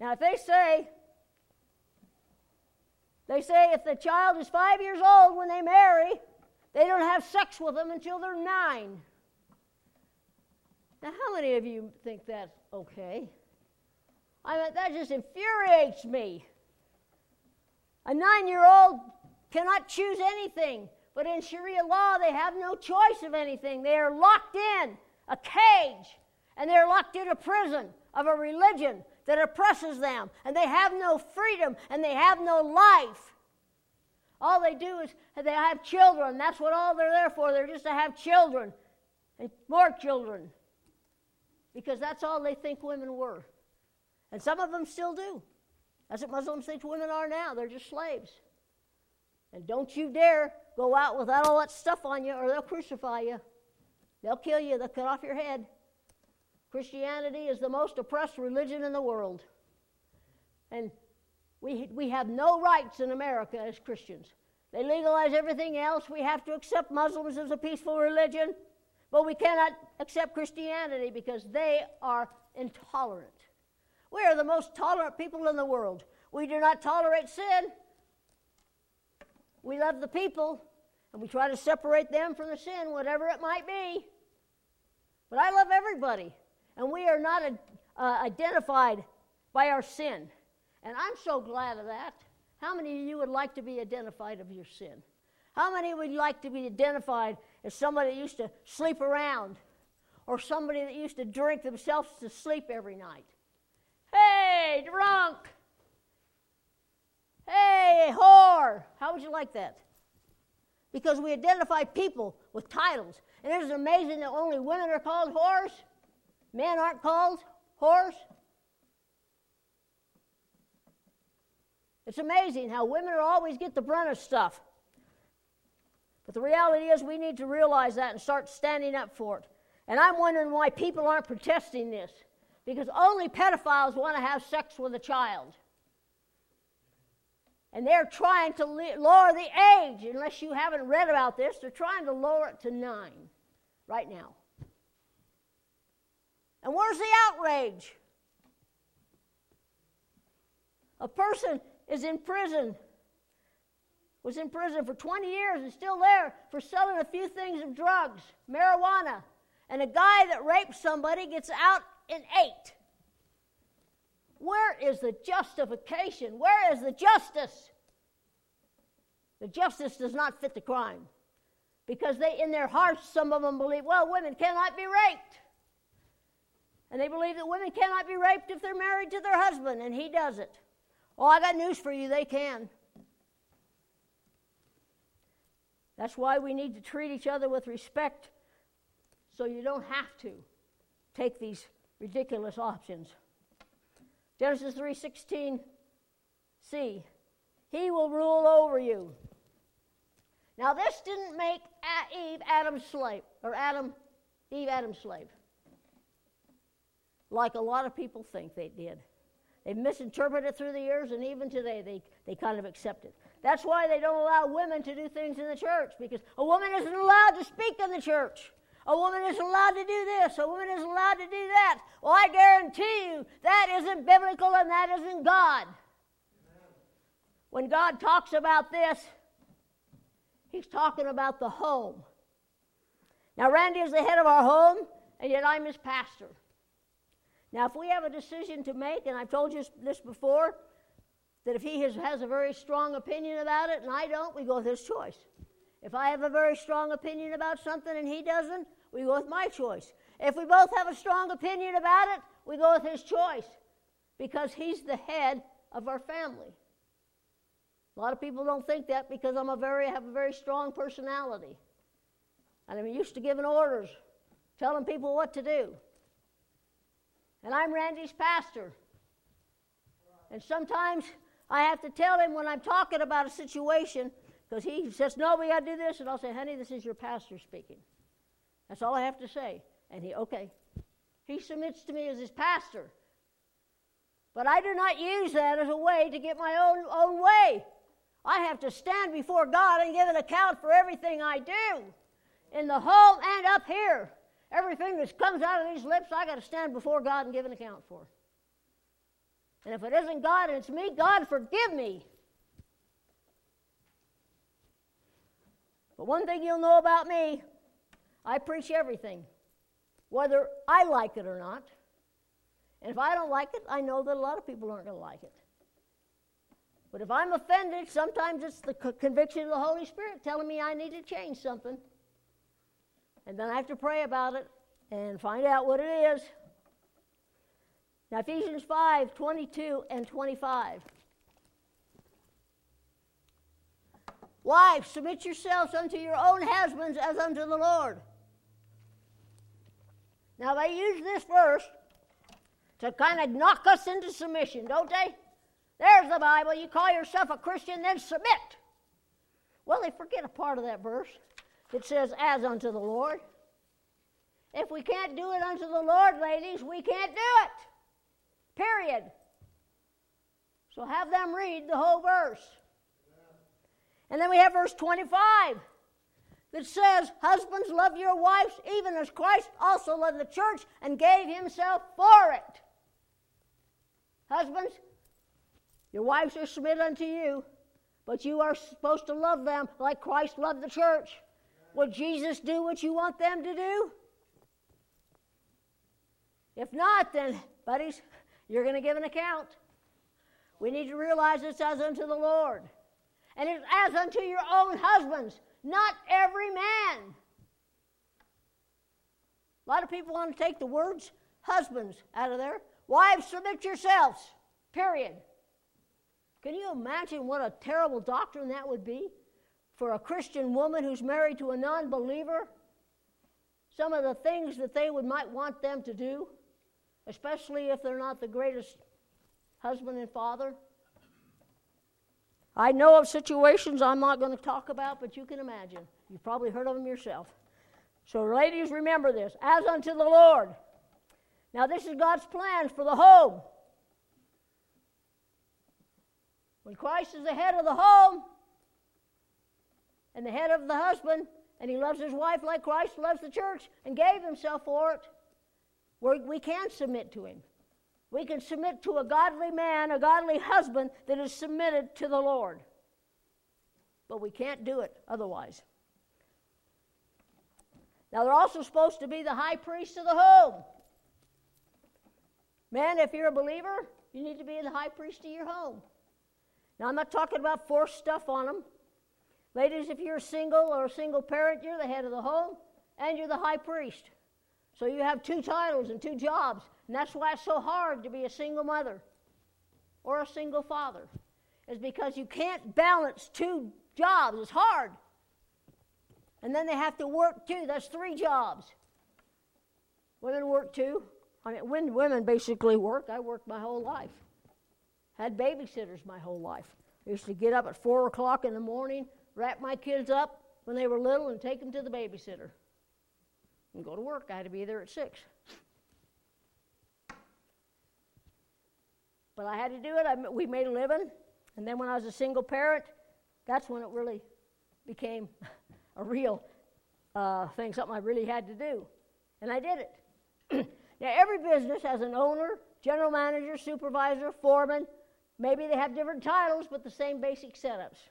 Now, if they say, they say if the child is five years old when they marry, they don't have sex with them until they're nine. Now, how many of you think that's okay? I mean, that just infuriates me. A nine year old cannot choose anything, but in Sharia law, they have no choice of anything. They are locked in a cage, and they're locked in a prison of a religion that oppresses them, and they have no freedom, and they have no life. All they do is they have children. That's what all they're there for. They're just to have children and more children because that's all they think women were. And some of them still do. That's what Muslims think women are now. They're just slaves. And don't you dare go out without all that stuff on you, or they'll crucify you. They'll kill you, they'll cut off your head. Christianity is the most oppressed religion in the world. And we, we have no rights in America as Christians. They legalize everything else. We have to accept Muslims as a peaceful religion. But we cannot accept Christianity because they are intolerant. We are the most tolerant people in the world. We do not tolerate sin. We love the people, and we try to separate them from the sin, whatever it might be. But I love everybody, and we are not uh, identified by our sin. And I'm so glad of that. How many of you would like to be identified of your sin? How many would like to be identified as somebody that used to sleep around or somebody that used to drink themselves to sleep every night? Hey, drunk! Hey, whore! How would you like that? Because we identify people with titles. And it amazing that only women are called whores? Men aren't called whores? It's amazing how women always get the brunt of stuff. But the reality is, we need to realize that and start standing up for it. And I'm wondering why people aren't protesting this. Because only pedophiles want to have sex with a child. And they're trying to lower the age, unless you haven't read about this, they're trying to lower it to nine right now. And where's the outrage? A person is in prison, was in prison for 20 years and still there for selling a few things of drugs, marijuana. And a guy that raped somebody gets out in eight. Where is the justification? Where is the justice? The justice does not fit the crime. Because they, in their hearts, some of them believe, well, women cannot be raped. And they believe that women cannot be raped if they're married to their husband, and he does it. Oh, I got news for you, they can. That's why we need to treat each other with respect so you don't have to take these ridiculous options. Genesis 3:16 C. He will rule over you. Now this didn't make Eve Adam's slave or Adam Eve Adam's slave. Like a lot of people think they did. They misinterpret it through the years, and even today they, they kind of accept it. That's why they don't allow women to do things in the church, because a woman isn't allowed to speak in the church. A woman isn't allowed to do this. A woman isn't allowed to do that. Well, I guarantee you that isn't biblical and that isn't God. When God talks about this, He's talking about the home. Now, Randy is the head of our home, and yet I'm his pastor. Now, if we have a decision to make, and I've told you this before, that if he has, has a very strong opinion about it and I don't, we go with his choice. If I have a very strong opinion about something and he doesn't, we go with my choice. If we both have a strong opinion about it, we go with his choice because he's the head of our family. A lot of people don't think that because I'm a very have a very strong personality. And I'm used to giving orders, telling people what to do. And I'm Randy's pastor. And sometimes I have to tell him when I'm talking about a situation, because he says, No, we got to do this. And I'll say, Honey, this is your pastor speaking. That's all I have to say. And he, okay. He submits to me as his pastor. But I do not use that as a way to get my own, own way. I have to stand before God and give an account for everything I do in the home and up here. Everything that comes out of these lips, I got to stand before God and give an account for. And if it isn't God and it's me, God forgive me. But one thing you'll know about me, I preach everything, whether I like it or not. And if I don't like it, I know that a lot of people aren't going to like it. But if I'm offended, sometimes it's the conviction of the Holy Spirit telling me I need to change something. And then I have to pray about it and find out what it is. Now, Ephesians 5 22 and 25. Wives, submit yourselves unto your own husbands as unto the Lord. Now, they use this verse to kind of knock us into submission, don't they? There's the Bible. You call yourself a Christian, then submit. Well, they forget a part of that verse. It says, as unto the Lord. If we can't do it unto the Lord, ladies, we can't do it. Period. So have them read the whole verse. And then we have verse 25 that says, Husbands, love your wives, even as Christ also loved the church and gave himself for it. Husbands, your wives are submitted unto you, but you are supposed to love them like Christ loved the church. Will Jesus do what you want them to do? If not, then, buddies, you're going to give an account. We need to realize it's as unto the Lord. And it's as unto your own husbands, not every man. A lot of people want to take the words husbands out of there. Wives, submit yourselves, period. Can you imagine what a terrible doctrine that would be for a Christian woman who's married to a non believer? Some of the things that they would might want them to do, especially if they're not the greatest husband and father. I know of situations I'm not going to talk about, but you can imagine. You've probably heard of them yourself. So, ladies, remember this as unto the Lord. Now, this is God's plan for the home. When Christ is the head of the home and the head of the husband, and he loves his wife like Christ loves the church and gave himself for it, we're, we can submit to him. We can submit to a godly man, a godly husband that is submitted to the Lord. But we can't do it otherwise. Now, they're also supposed to be the high priest of the home. Man, if you're a believer, you need to be the high priest of your home. Now, I'm not talking about force stuff on them. Ladies, if you're single or a single parent, you're the head of the home and you're the high priest. So you have two titles and two jobs. And that's why it's so hard to be a single mother or a single father, is because you can't balance two jobs. It's hard. And then they have to work too. That's three jobs. Women work too. I mean, when women basically work, I worked my whole life. Had babysitters my whole life. I used to get up at four o'clock in the morning, wrap my kids up when they were little, and take them to the babysitter. And go to work. I had to be there at six. But I had to do it. I, we made a living. And then when I was a single parent, that's when it really became a real uh, thing, something I really had to do. And I did it. now, every business has an owner, general manager, supervisor, foreman. Maybe they have different titles, but the same basic setups.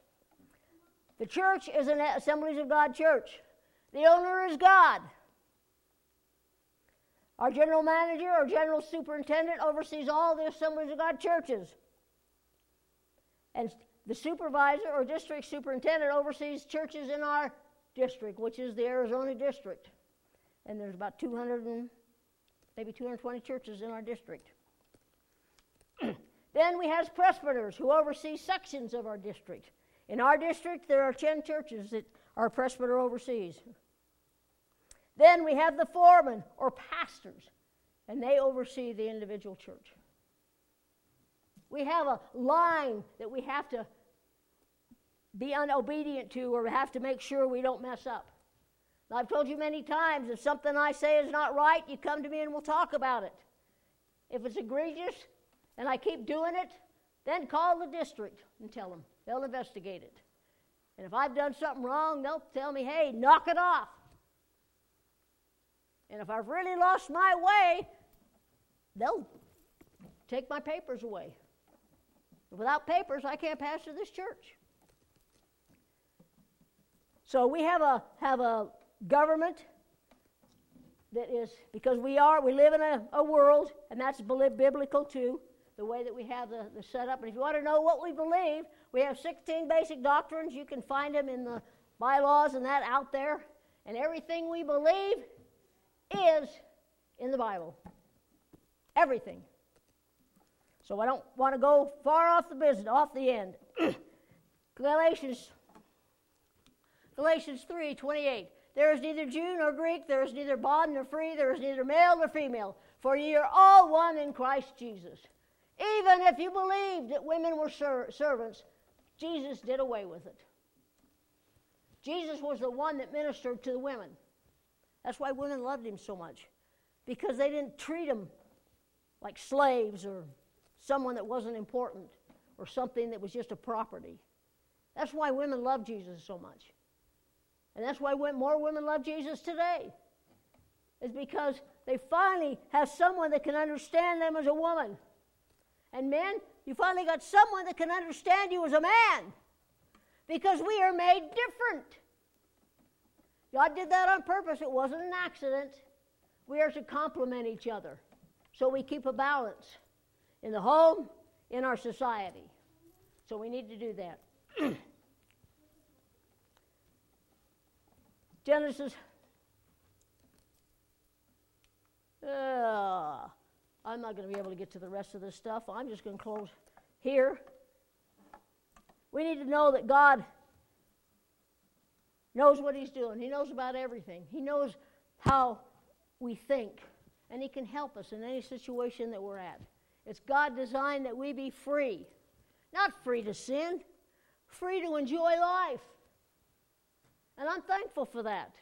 The church is an Assemblies of God church. The owner is God. Our general manager or general superintendent oversees all the Assemblies of God churches. And the supervisor or district superintendent oversees churches in our district, which is the Arizona district. And there's about 200 and maybe 220 churches in our district. then we have presbyters who oversee sections of our district. In our district, there are 10 churches that our presbyter oversees. Then we have the foremen or pastors, and they oversee the individual church. We have a line that we have to be unobedient to or we have to make sure we don't mess up. Now, I've told you many times if something I say is not right, you come to me and we'll talk about it. If it's egregious and I keep doing it, then call the district and tell them. They'll investigate it. And if I've done something wrong, they'll tell me, hey, knock it off. And if I've really lost my way, they'll take my papers away. Without papers, I can't pastor this church. So we have a have a government that is because we are we live in a, a world, and that's biblical too. The way that we have the, the setup. And if you want to know what we believe, we have 16 basic doctrines. You can find them in the bylaws and that out there. And everything we believe is in the Bible. Everything. So I don't want to go far off the business, off the end. Galatians Galatians 3 28. There is neither Jew nor Greek, there is neither bond nor free, there is neither male nor female, for ye are all one in Christ Jesus. Even if you believed that women were ser- servants, Jesus did away with it. Jesus was the one that ministered to the women. That's why women loved him so much, because they didn't treat him like slaves or someone that wasn't important or something that was just a property. That's why women love Jesus so much. And that's why more women love Jesus today. Is because they finally have someone that can understand them as a woman. And men, you finally got someone that can understand you as a man. Because we are made different. God did that on purpose. It wasn't an accident. We are to complement each other. So we keep a balance in the home, in our society. So we need to do that. Genesis. Uh, I'm not going to be able to get to the rest of this stuff. I'm just going to close here. We need to know that God knows what He's doing. He knows about everything. He knows how we think, and He can help us in any situation that we're at. It's God designed that we be free, not free to sin, free to enjoy life. And I'm thankful for that.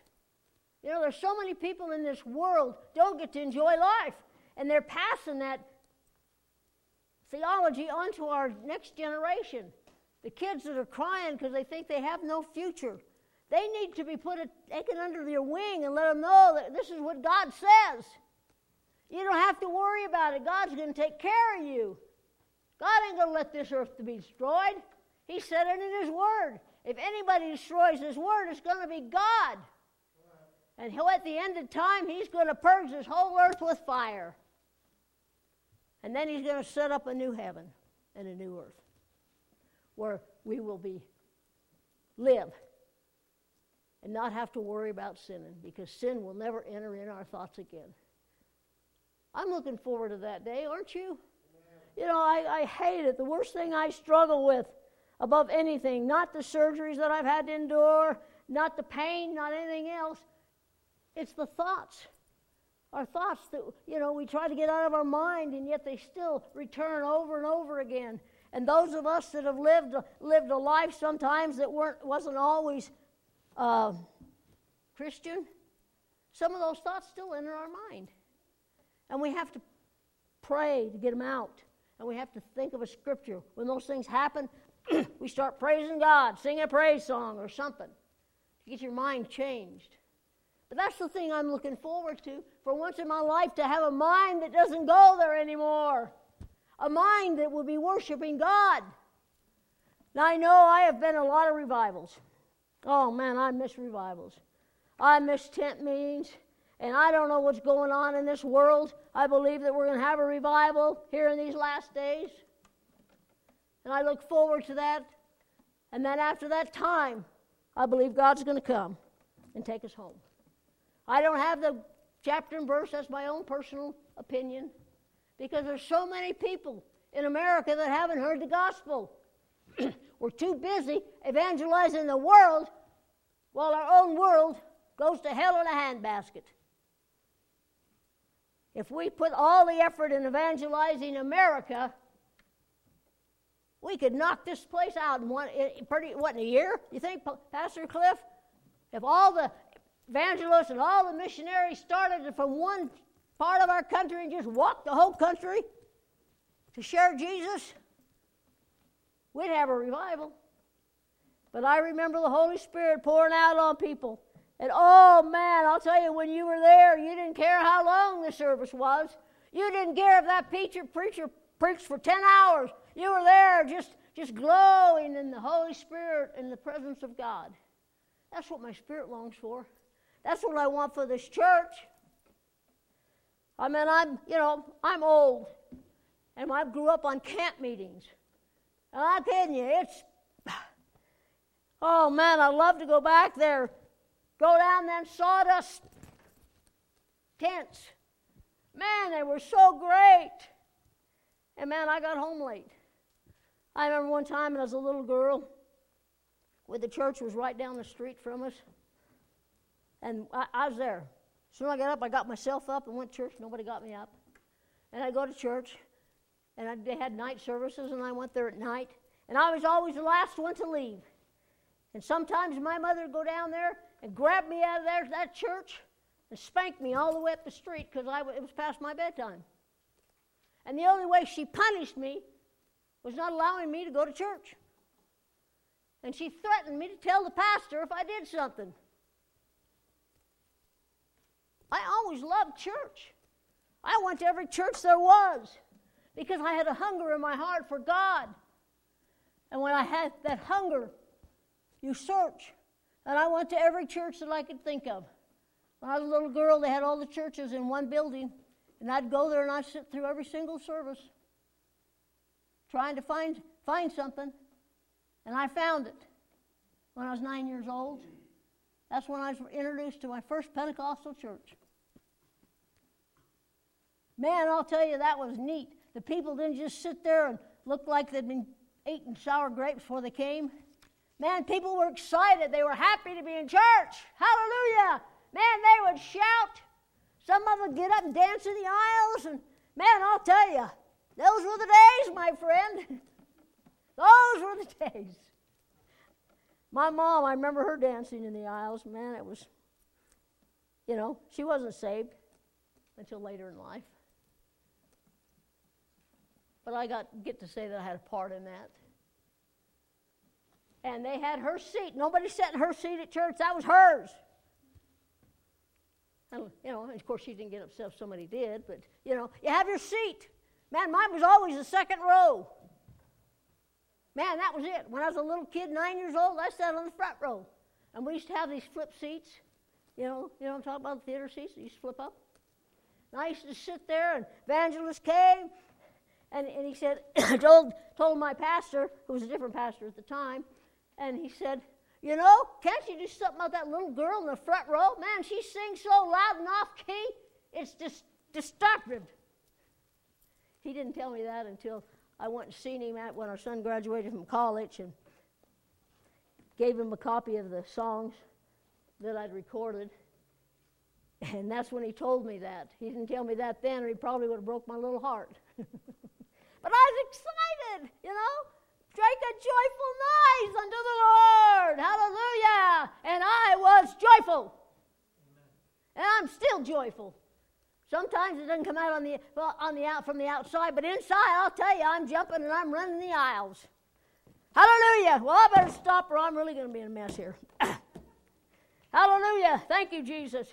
You know, there's so many people in this world don't get to enjoy life, and they're passing that theology onto our next generation. the kids that are crying because they think they have no future. They need to be put a, taken under their wing and let them know that this is what God says. You don't have to worry about it. God's going to take care of you. God ain't going to let this earth be destroyed. He said it in His Word. If anybody destroys His Word, it's going to be God. And he'll, at the end of time, He's going to purge this whole earth with fire. And then He's going to set up a new heaven and a new earth where we will be live and not have to worry about sinning because sin will never enter in our thoughts again. I'm looking forward to that day, aren't you? You know, I, I hate it. The worst thing I struggle with above anything, not the surgeries that I've had to endure, not the pain, not anything else, it's the thoughts. Our thoughts that, you know, we try to get out of our mind and yet they still return over and over again. And those of us that have lived, lived a life sometimes that weren't, wasn't always uh, Christian, some of those thoughts still enter our mind. And we have to pray to get them out. And we have to think of a scripture. When those things happen, we start praising God, sing a praise song or something to get your mind changed. But that's the thing I'm looking forward to for once in my life to have a mind that doesn't go there anymore. A mind that will be worshiping God. Now, I know I have been a lot of revivals. Oh man, I miss revivals. I miss tent meetings. And I don't know what's going on in this world. I believe that we're going to have a revival here in these last days. And I look forward to that. And then after that time, I believe God's going to come and take us home. I don't have the chapter and verse, that's my own personal opinion. Because there's so many people in America that haven't heard the gospel. We're too busy evangelizing the world while our own world goes to hell in a handbasket. If we put all the effort in evangelizing America, we could knock this place out in one, in pretty, what, in a year? You think, Pastor Cliff? If all the evangelists and all the missionaries started from one part of our country and just walked the whole country to share Jesus, we'd have a revival. But I remember the Holy Spirit pouring out on people. And oh man, I'll tell you, when you were there, you didn't care how long the service was. You didn't care if that preacher, preacher preached for 10 hours. You were there just, just glowing in the Holy Spirit in the presence of God. That's what my spirit longs for. That's what I want for this church. I mean, I'm, you know, I'm old. And I grew up on camp meetings. And I'm kidding you, it's, oh man, I'd love to go back there, go down them sawdust tents. Man, they were so great. And man, I got home late. I remember one time when I was a little girl, where the church was right down the street from us. And I, I was there. As soon as I got up, I got myself up and went to church. Nobody got me up. And I go to church, and I, they had night services, and I went there at night. And I was always the last one to leave. And sometimes my mother would go down there and grab me out of there, that church and spank me all the way up the street because it was past my bedtime. And the only way she punished me was not allowing me to go to church. And she threatened me to tell the pastor if I did something. I always loved church. I went to every church there was because I had a hunger in my heart for God. And when I had that hunger, you search. And I went to every church that I could think of. When I was a little girl, they had all the churches in one building. And I'd go there and I'd sit through every single service trying to find, find something. And I found it when I was nine years old. That's when I was introduced to my first Pentecostal church. Man, I'll tell you, that was neat. The people didn't just sit there and look like they'd been eating sour grapes before they came. Man, people were excited. They were happy to be in church. Hallelujah. Man, they would shout. Some of them would get up and dance in the aisles. And man, I'll tell you, those were the days, my friend. those were the days. My mom, I remember her dancing in the aisles. Man, it was, you know, she wasn't saved until later in life. But I got get to say that I had a part in that. and they had her seat. Nobody sat in her seat at church, that was hers. And, you know, of course, she didn't get upset if somebody did, but, you know, you have your seat. Man, mine was always the second row. Man, that was it. When I was a little kid, nine years old, I sat on the front row. And we used to have these flip seats. You know, you know I'm talking about, the theater seats that used to flip up? And I used to sit there, and evangelist came, and, and he said, told, told my pastor, who was a different pastor at the time, and he said, you know, can't you do something about that little girl in the front row? Man, she sings so loud and off key, it's just disruptive. He didn't tell me that until I went and seen him at when our son graduated from college and gave him a copy of the songs that I'd recorded. And that's when he told me that. He didn't tell me that then, or he probably would have broke my little heart. but I was excited, you know. Strike a joyful noise unto the Lord. Hallelujah. And I was joyful. Amen. And I'm still joyful. Sometimes it doesn't come out on the, well, on the out from the outside, but inside, I'll tell you, I'm jumping and I'm running the aisles. Hallelujah. Well, I better stop or I'm really going to be in a mess here. Hallelujah. Thank you, Jesus.